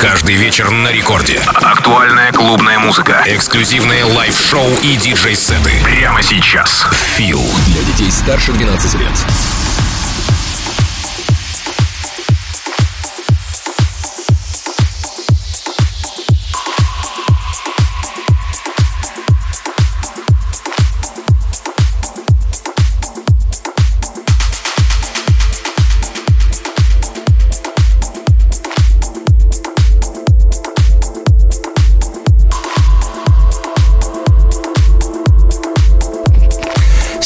Каждый вечер на рекорде. Актуальная клубная музыка. Эксклюзивные лайв-шоу и диджей-сеты. Прямо сейчас. Feel. Для детей старше 12 лет.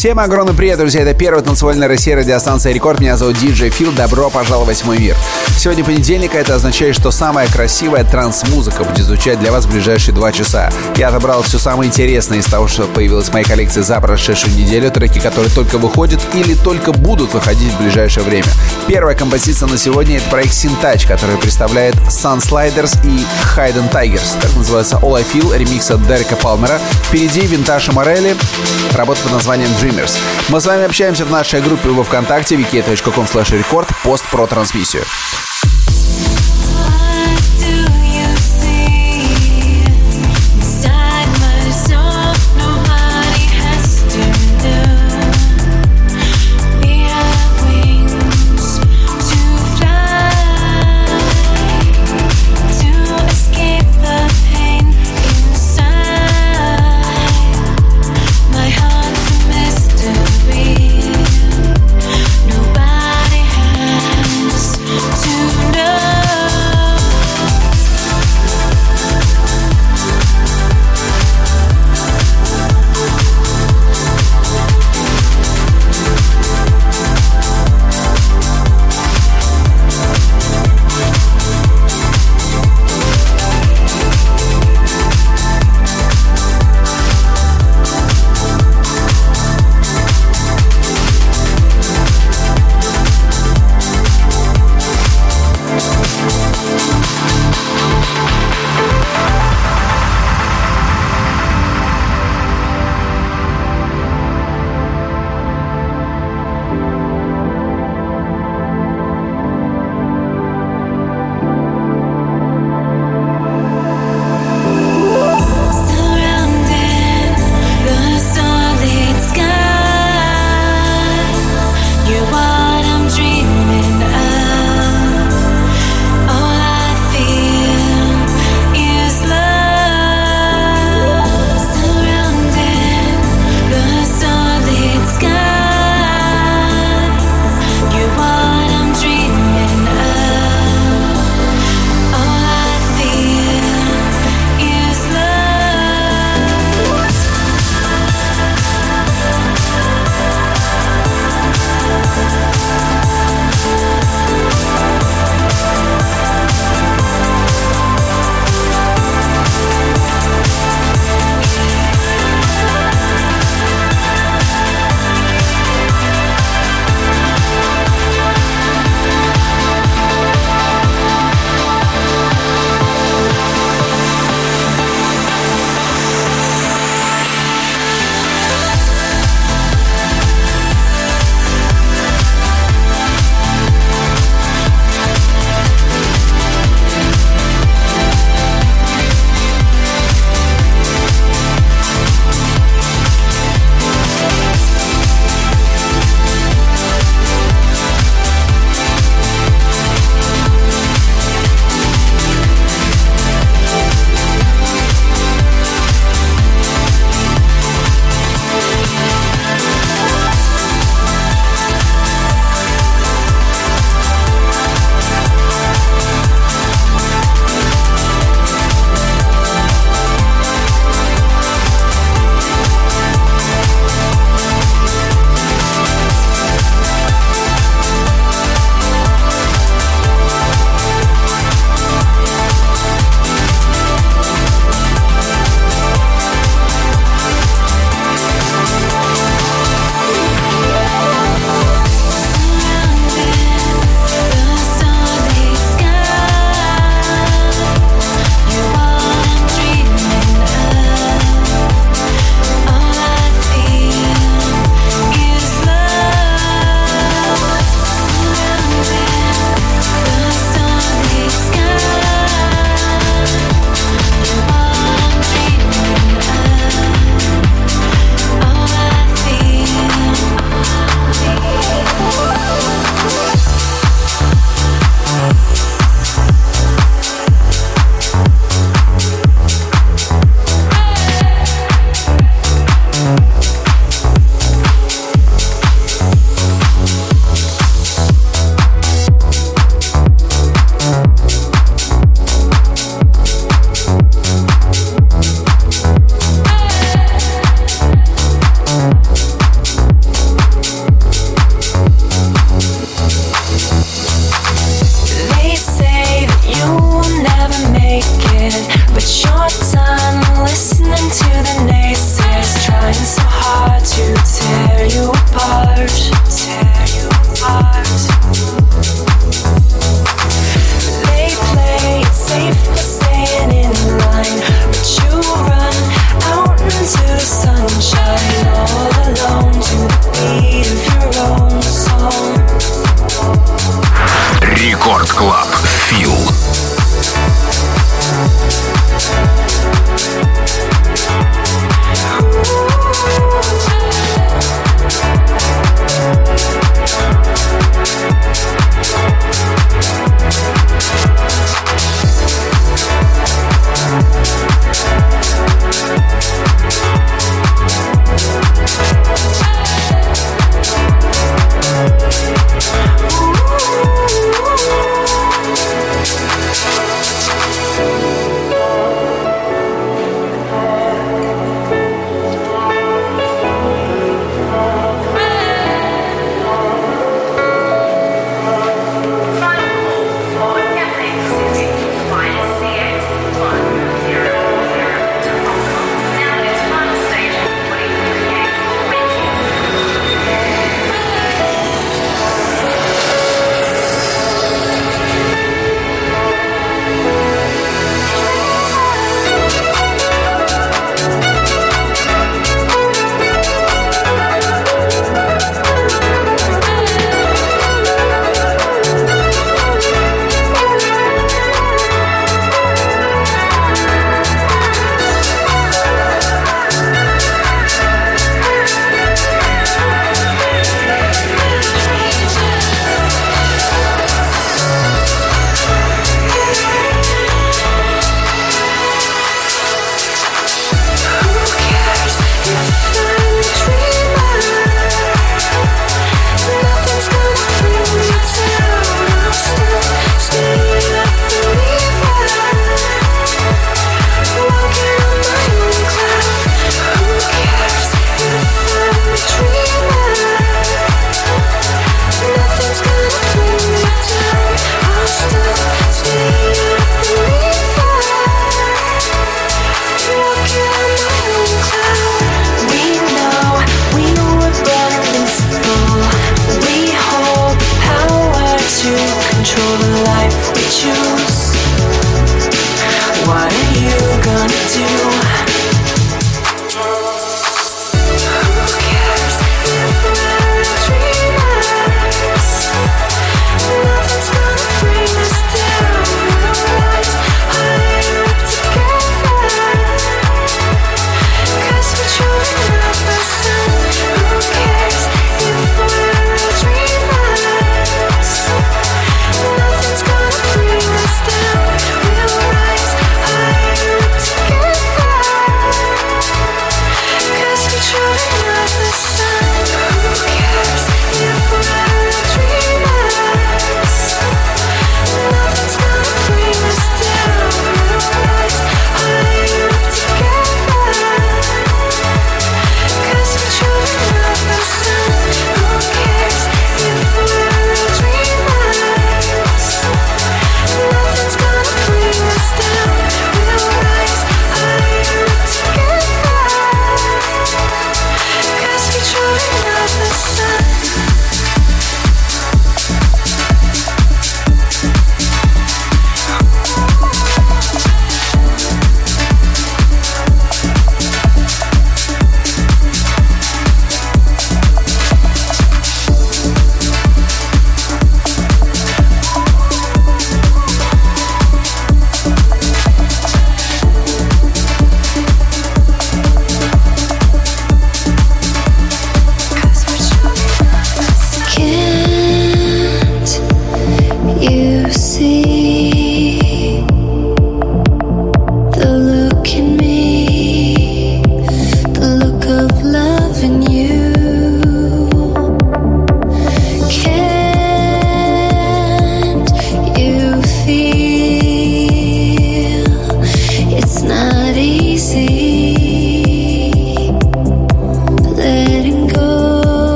Всем огромный привет, друзья! Это первая танцевальная Россия радиостанция Рекорд. Меня зовут Диджей Фил. Добро пожаловать в мой мир. Сегодня понедельник, а это означает, что самая красивая транс-музыка будет звучать для вас в ближайшие два часа. Я отобрал все самое интересное из того, что появилось в моей коллекции за прошедшую неделю. Треки, которые только выходят или только будут выходить в ближайшее время. Первая композиция на сегодня — это проект Синтач, который представляет Sun Sliders и Hayden Tigers. Так называется All I Feel, ремикс от Дерека Палмера. Впереди Винтаж и Морелли, работа под названием Dream Dreamers. Мы с вами общаемся в нашей группе во Вконтакте wiki.com slash record пост про трансмиссию.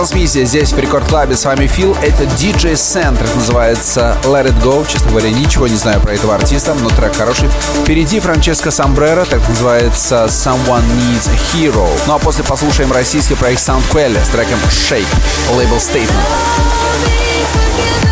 Трансмиссия здесь в Рекорд Клабе. С вами Фил. Это DJ Center. называется Let It Go. Честно говоря, ничего не знаю про этого артиста, но трек хороший. Впереди Франческо Самбрера. Так называется Someone Needs a Hero. Ну а после послушаем российский проект Sound Quelle с треком Shake. Лейбл Statement.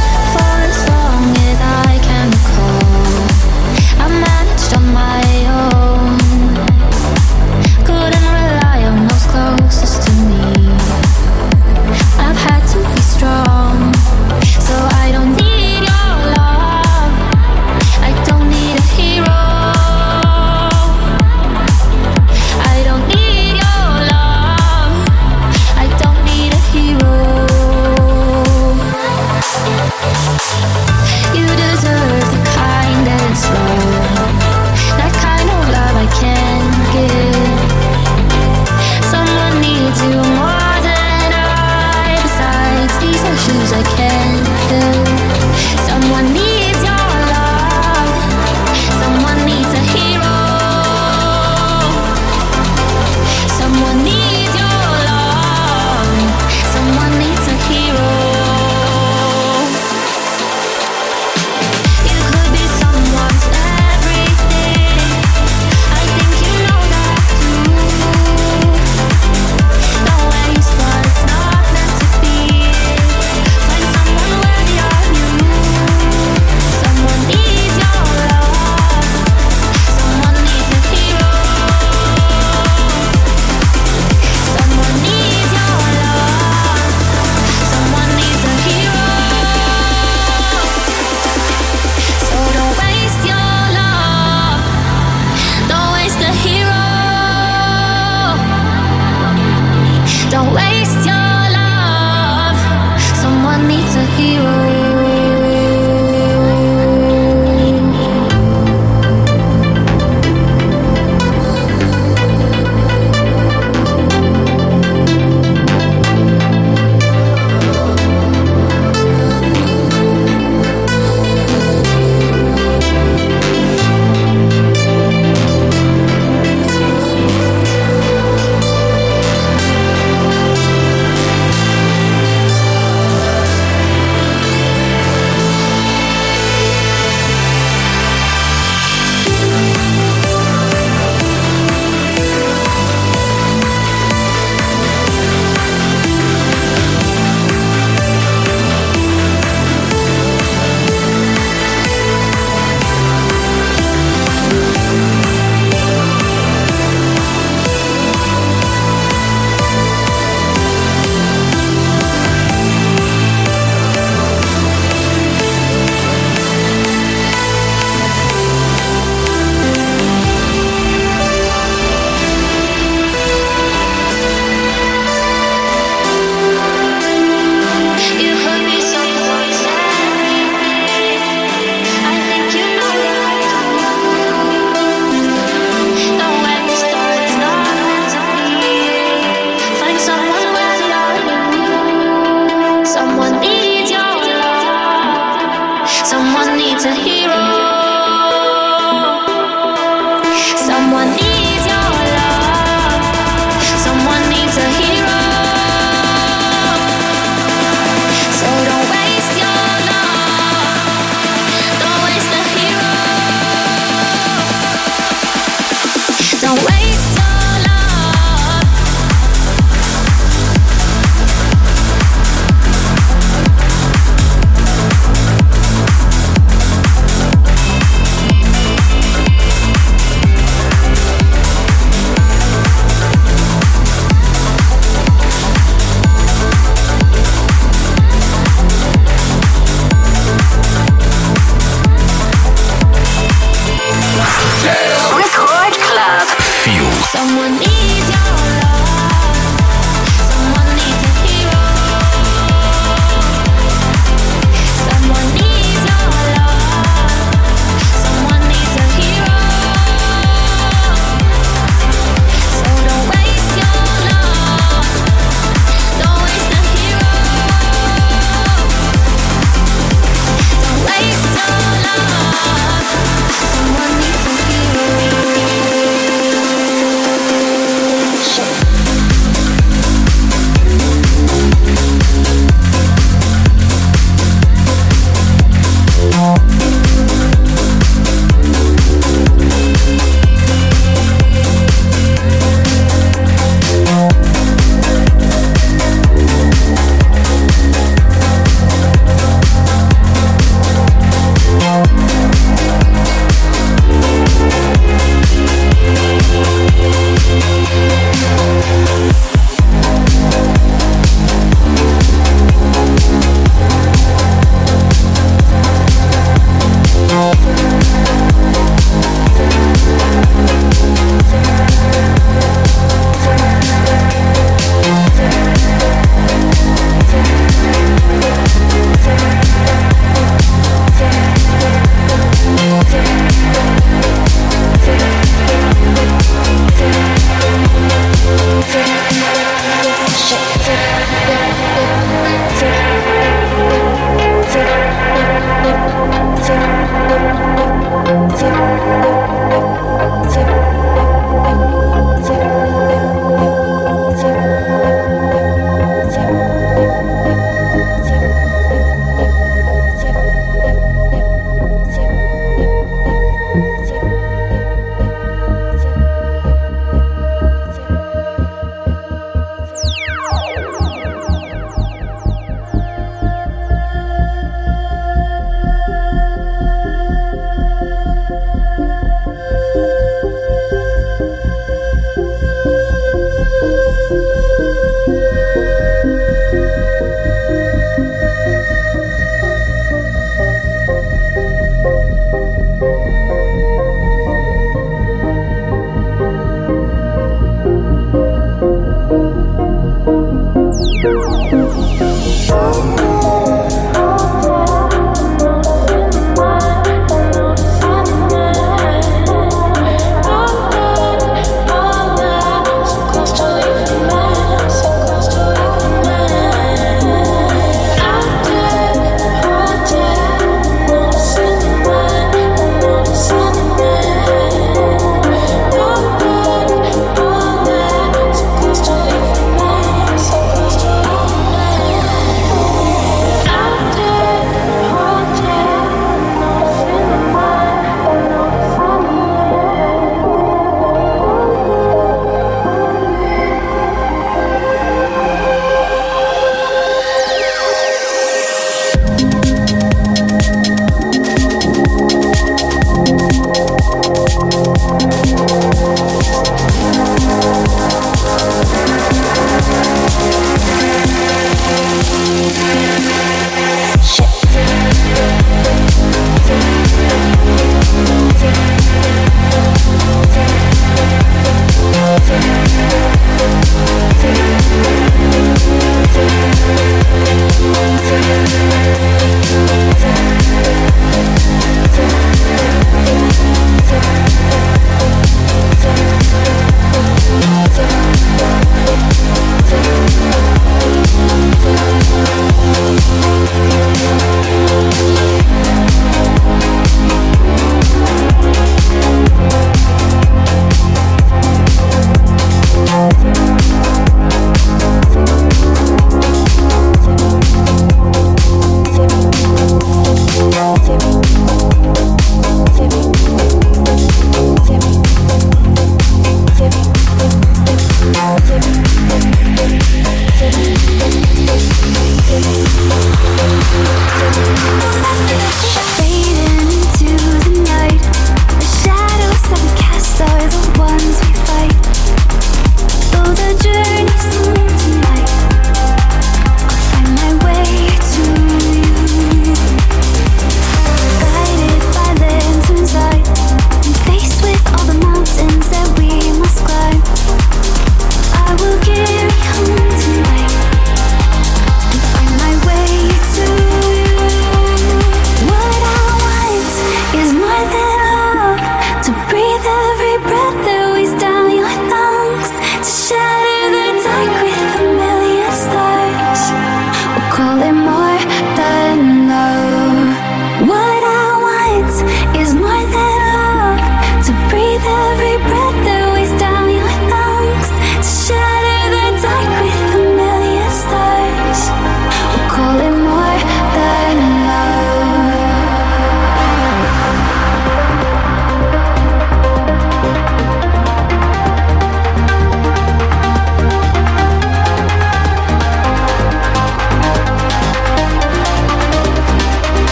Someone for you.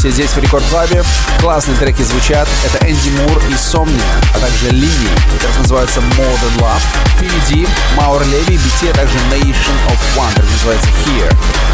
Трансмиссия здесь в Рекорд Клабе. Классные треки звучат. Это Энди Мур и Сомния, а также Лини. Трек называется More Than Love. Впереди Маур Леви, BT, а также Nation of. Трек называется Here.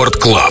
Рекорд Клаб.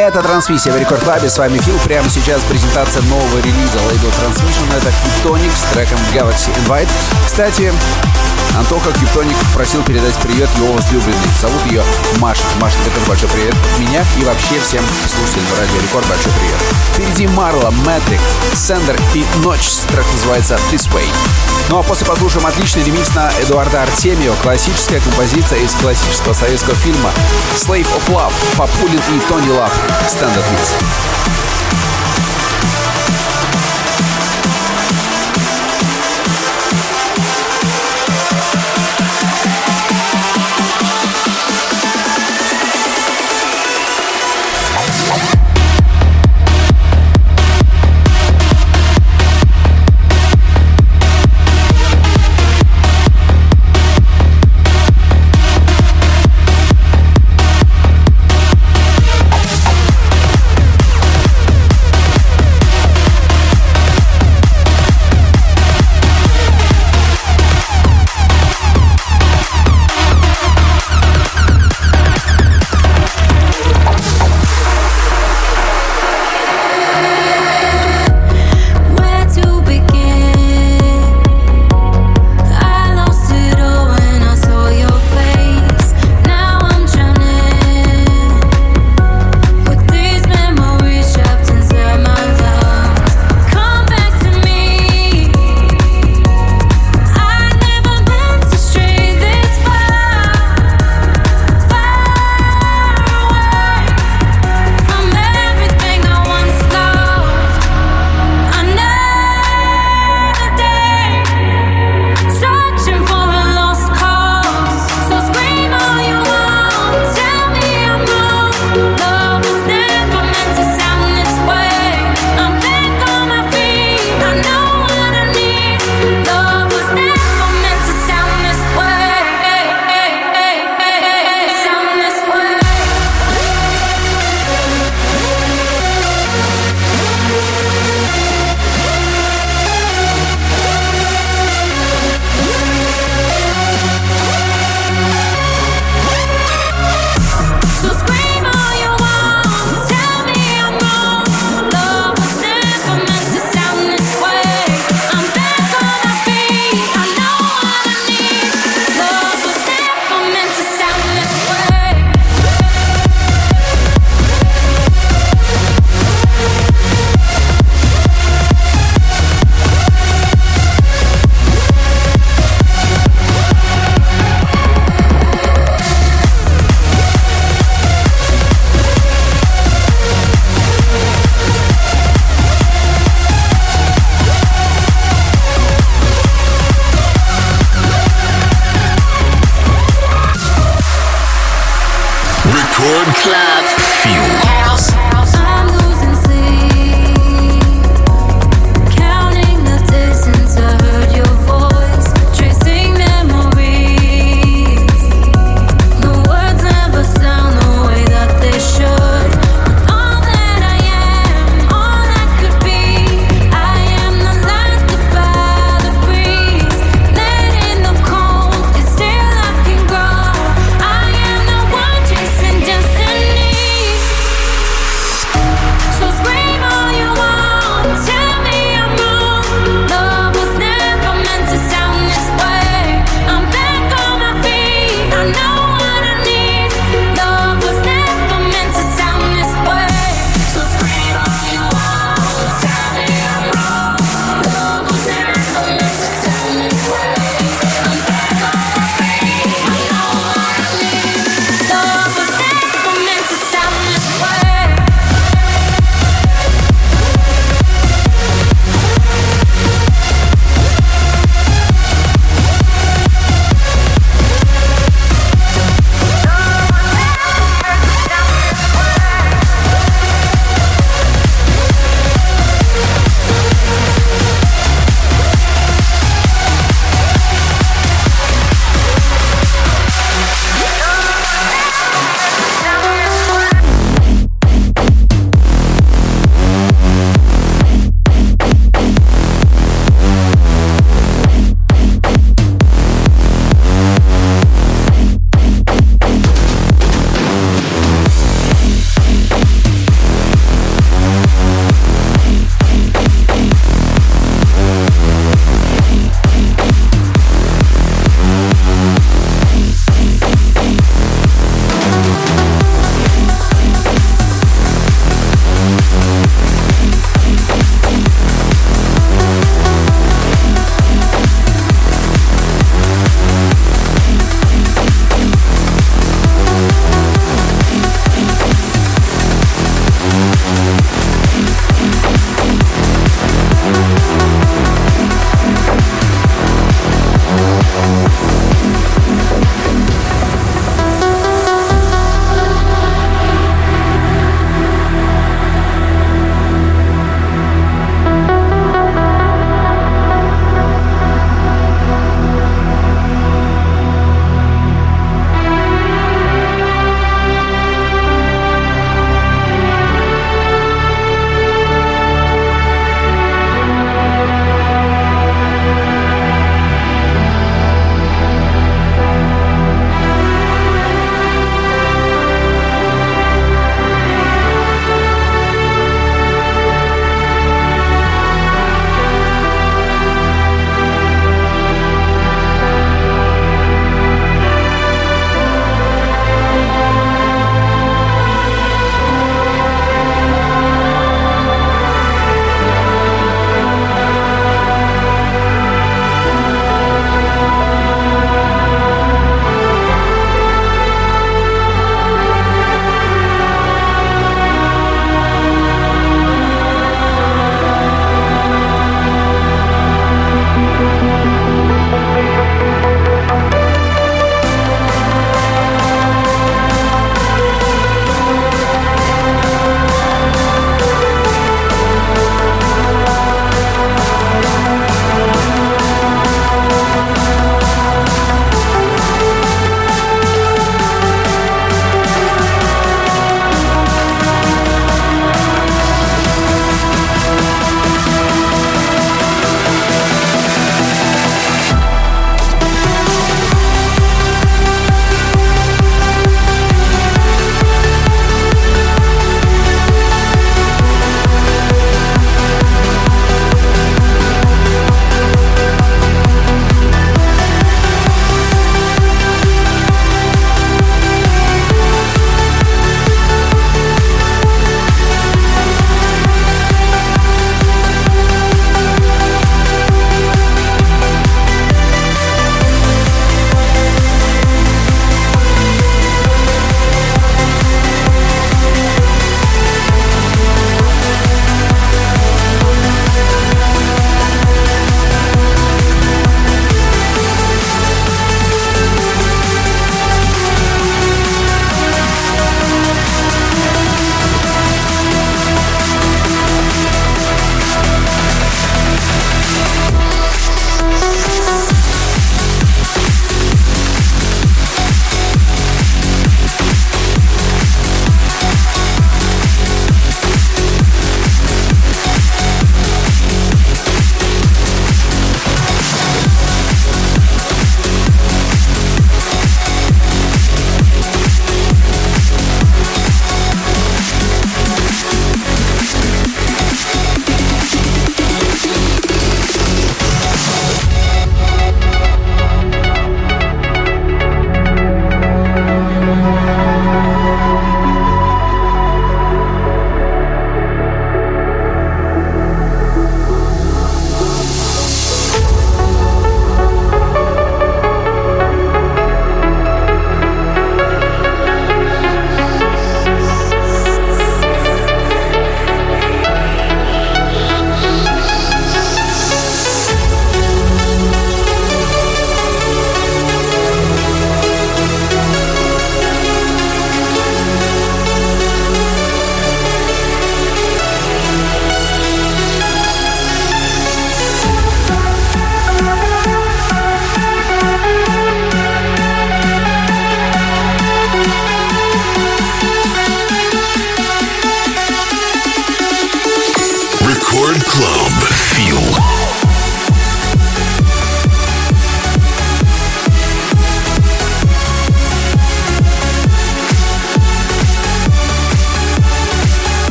Это Transmission в Record Club е. С вами Feel. Прямо сейчас презентация нового релиза лейбла Transmission. Это Tectonic с треком Galaxy Invite. Кстати, Антоха Криптоник просил передать привет его возлюбленной. Зовут ее Маша. Маша, тебе тоже большой привет меня и вообще всем слушателям Радио Рекорд большой привет. Впереди Марла, Мэтрик, Сендер и Ночь. Трек называется This Way. Ну а после послушаем отличный ремикс на Эдуарда Артемьева. Классическая композиция из классического советского фильма Slave of Love. Папулин и Тони Лав. Standard Mix.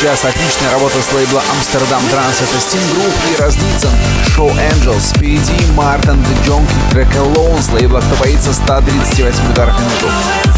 Сейчас отличная работа с лейбла Амстердам Транс. Это Стим Грув и Разницын. Шоу Angels. Впереди Мартин The Джонки. Трек Alone с лейбла «Кто боится» 138 ударов в минуту.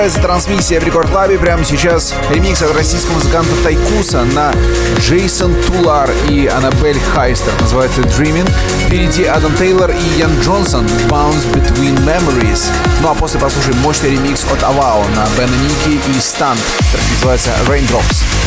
Продолжается трансмиссия в Рекорд Лабе. Прямо сейчас ремикс от российского музыканта Тайкуса на Джейсон Тулар и Аннабель Хайстер. Называется Dreaming. Впереди Адам Тейлор и Ян Джонсон Bounce Between Memories. Ну а после послушаем мощный ремикс от Авао на Бена Ники и Stunt. Трек называется Raindrops.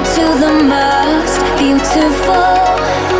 to the most beautiful.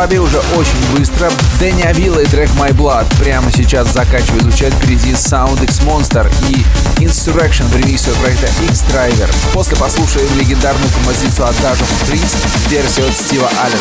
Клабе уже очень быстро. Дэнни Авилла и трек My Blood прямо сейчас закачивают звучать впереди Sound X Monster и Insurrection в ремиксе проекта X-Driver. После послушаем легендарную композицию от Dash of Trees, версию от Стива Аллена.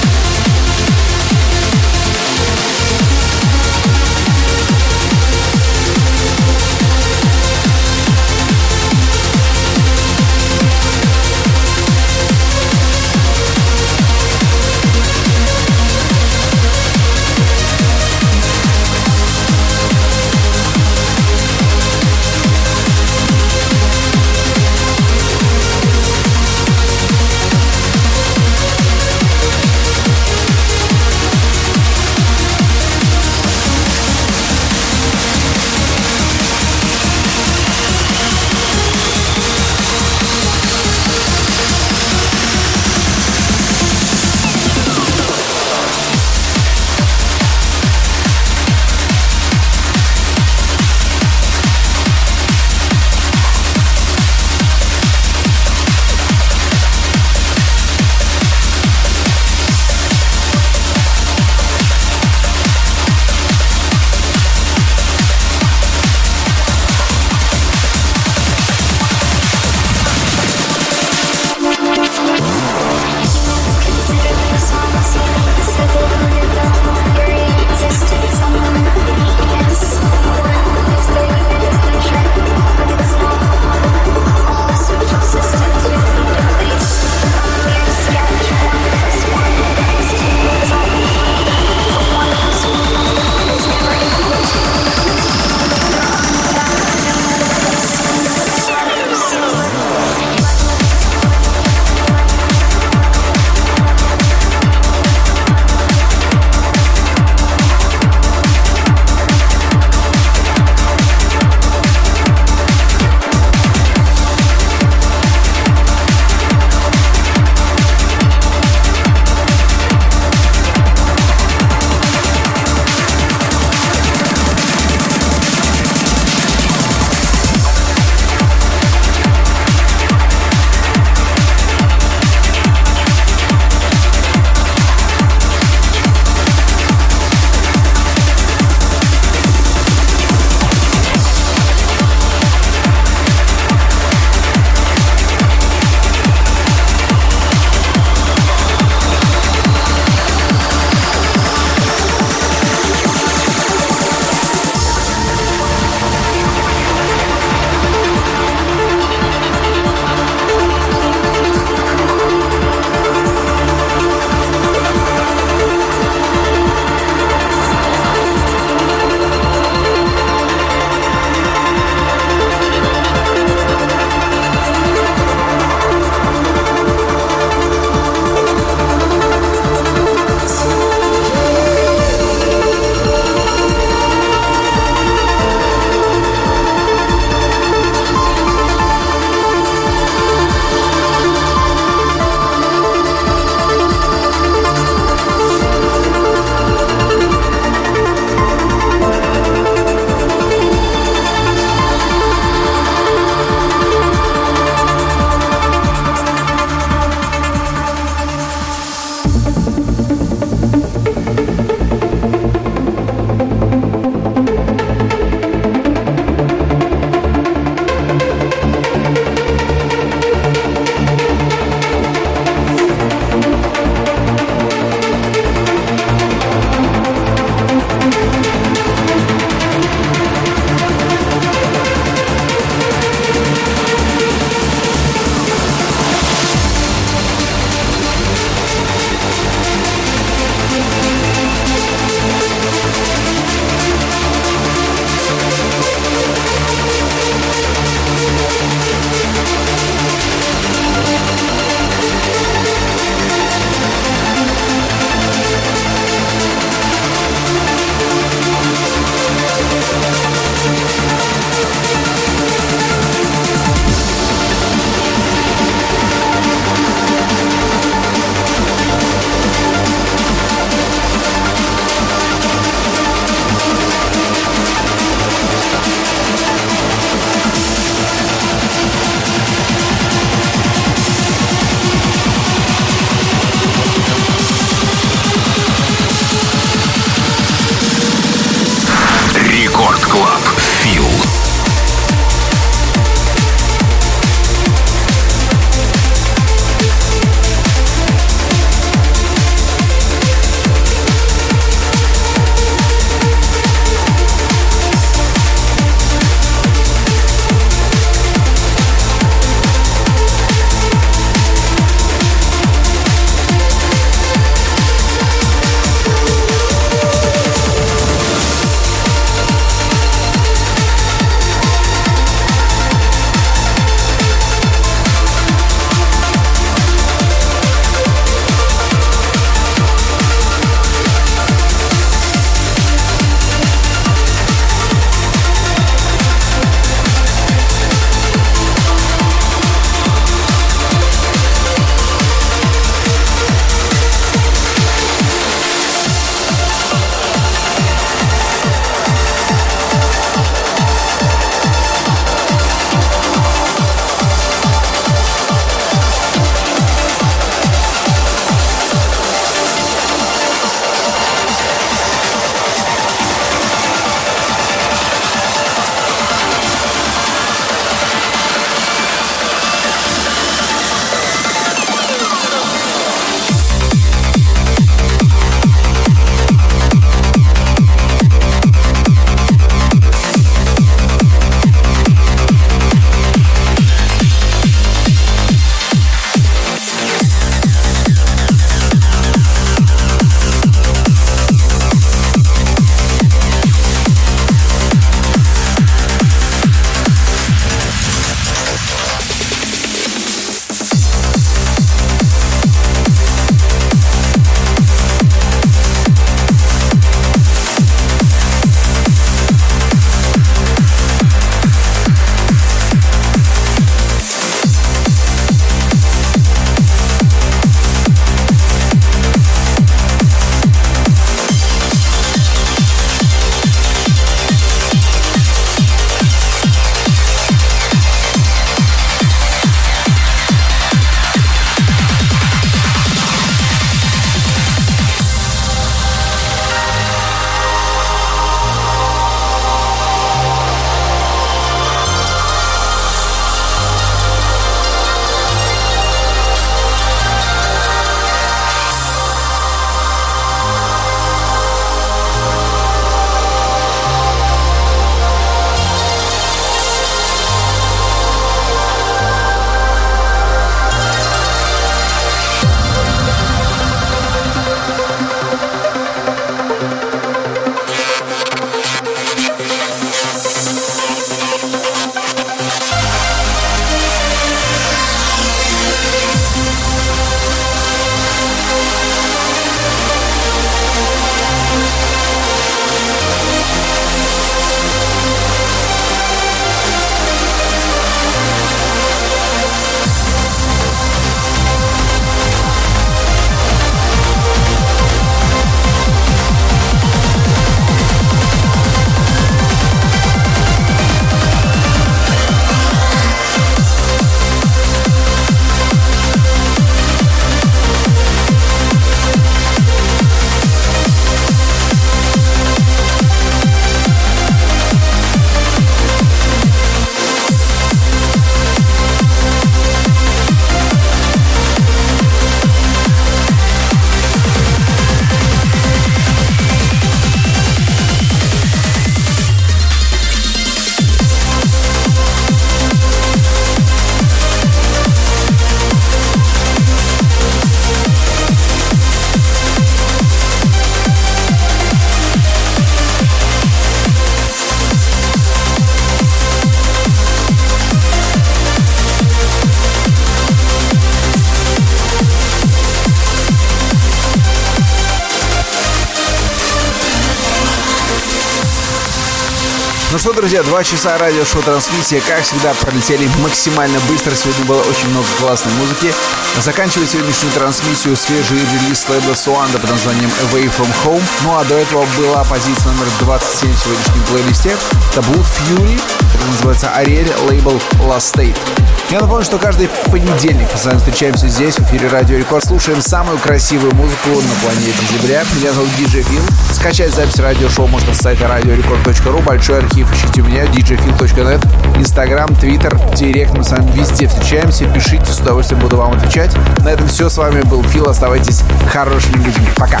Друзья, два часа радиошоу трансмиссия, как всегда, пролетели максимально быстро. Сегодня было очень много классной музыки. Заканчивая сегодняшнюю трансмиссию свежий релиз лейбла Суанда под названием Away From Home. Ну а до этого была позиция номер 27 в сегодняшнем плейлисте. Это Blood Fury, это называется Ариэль, лейбл Last State. Я напомню, что каждый понедельник мы с вами встречаемся здесь, в эфире Радио Рекорд, слушаем самую красивую музыку на планете Земля. Меня зовут Диджей Фил. Скачать запись радиошоу можно с сайта radiorecord.ru. Большой архив ищите у меня, djfil.net, Инстаграм, Твиттер, Директ. Мы с вами везде встречаемся. Пишите, с удовольствием буду вам отвечать. На этом все. С вами был Фил. Оставайтесь хорошими людьми. Пока.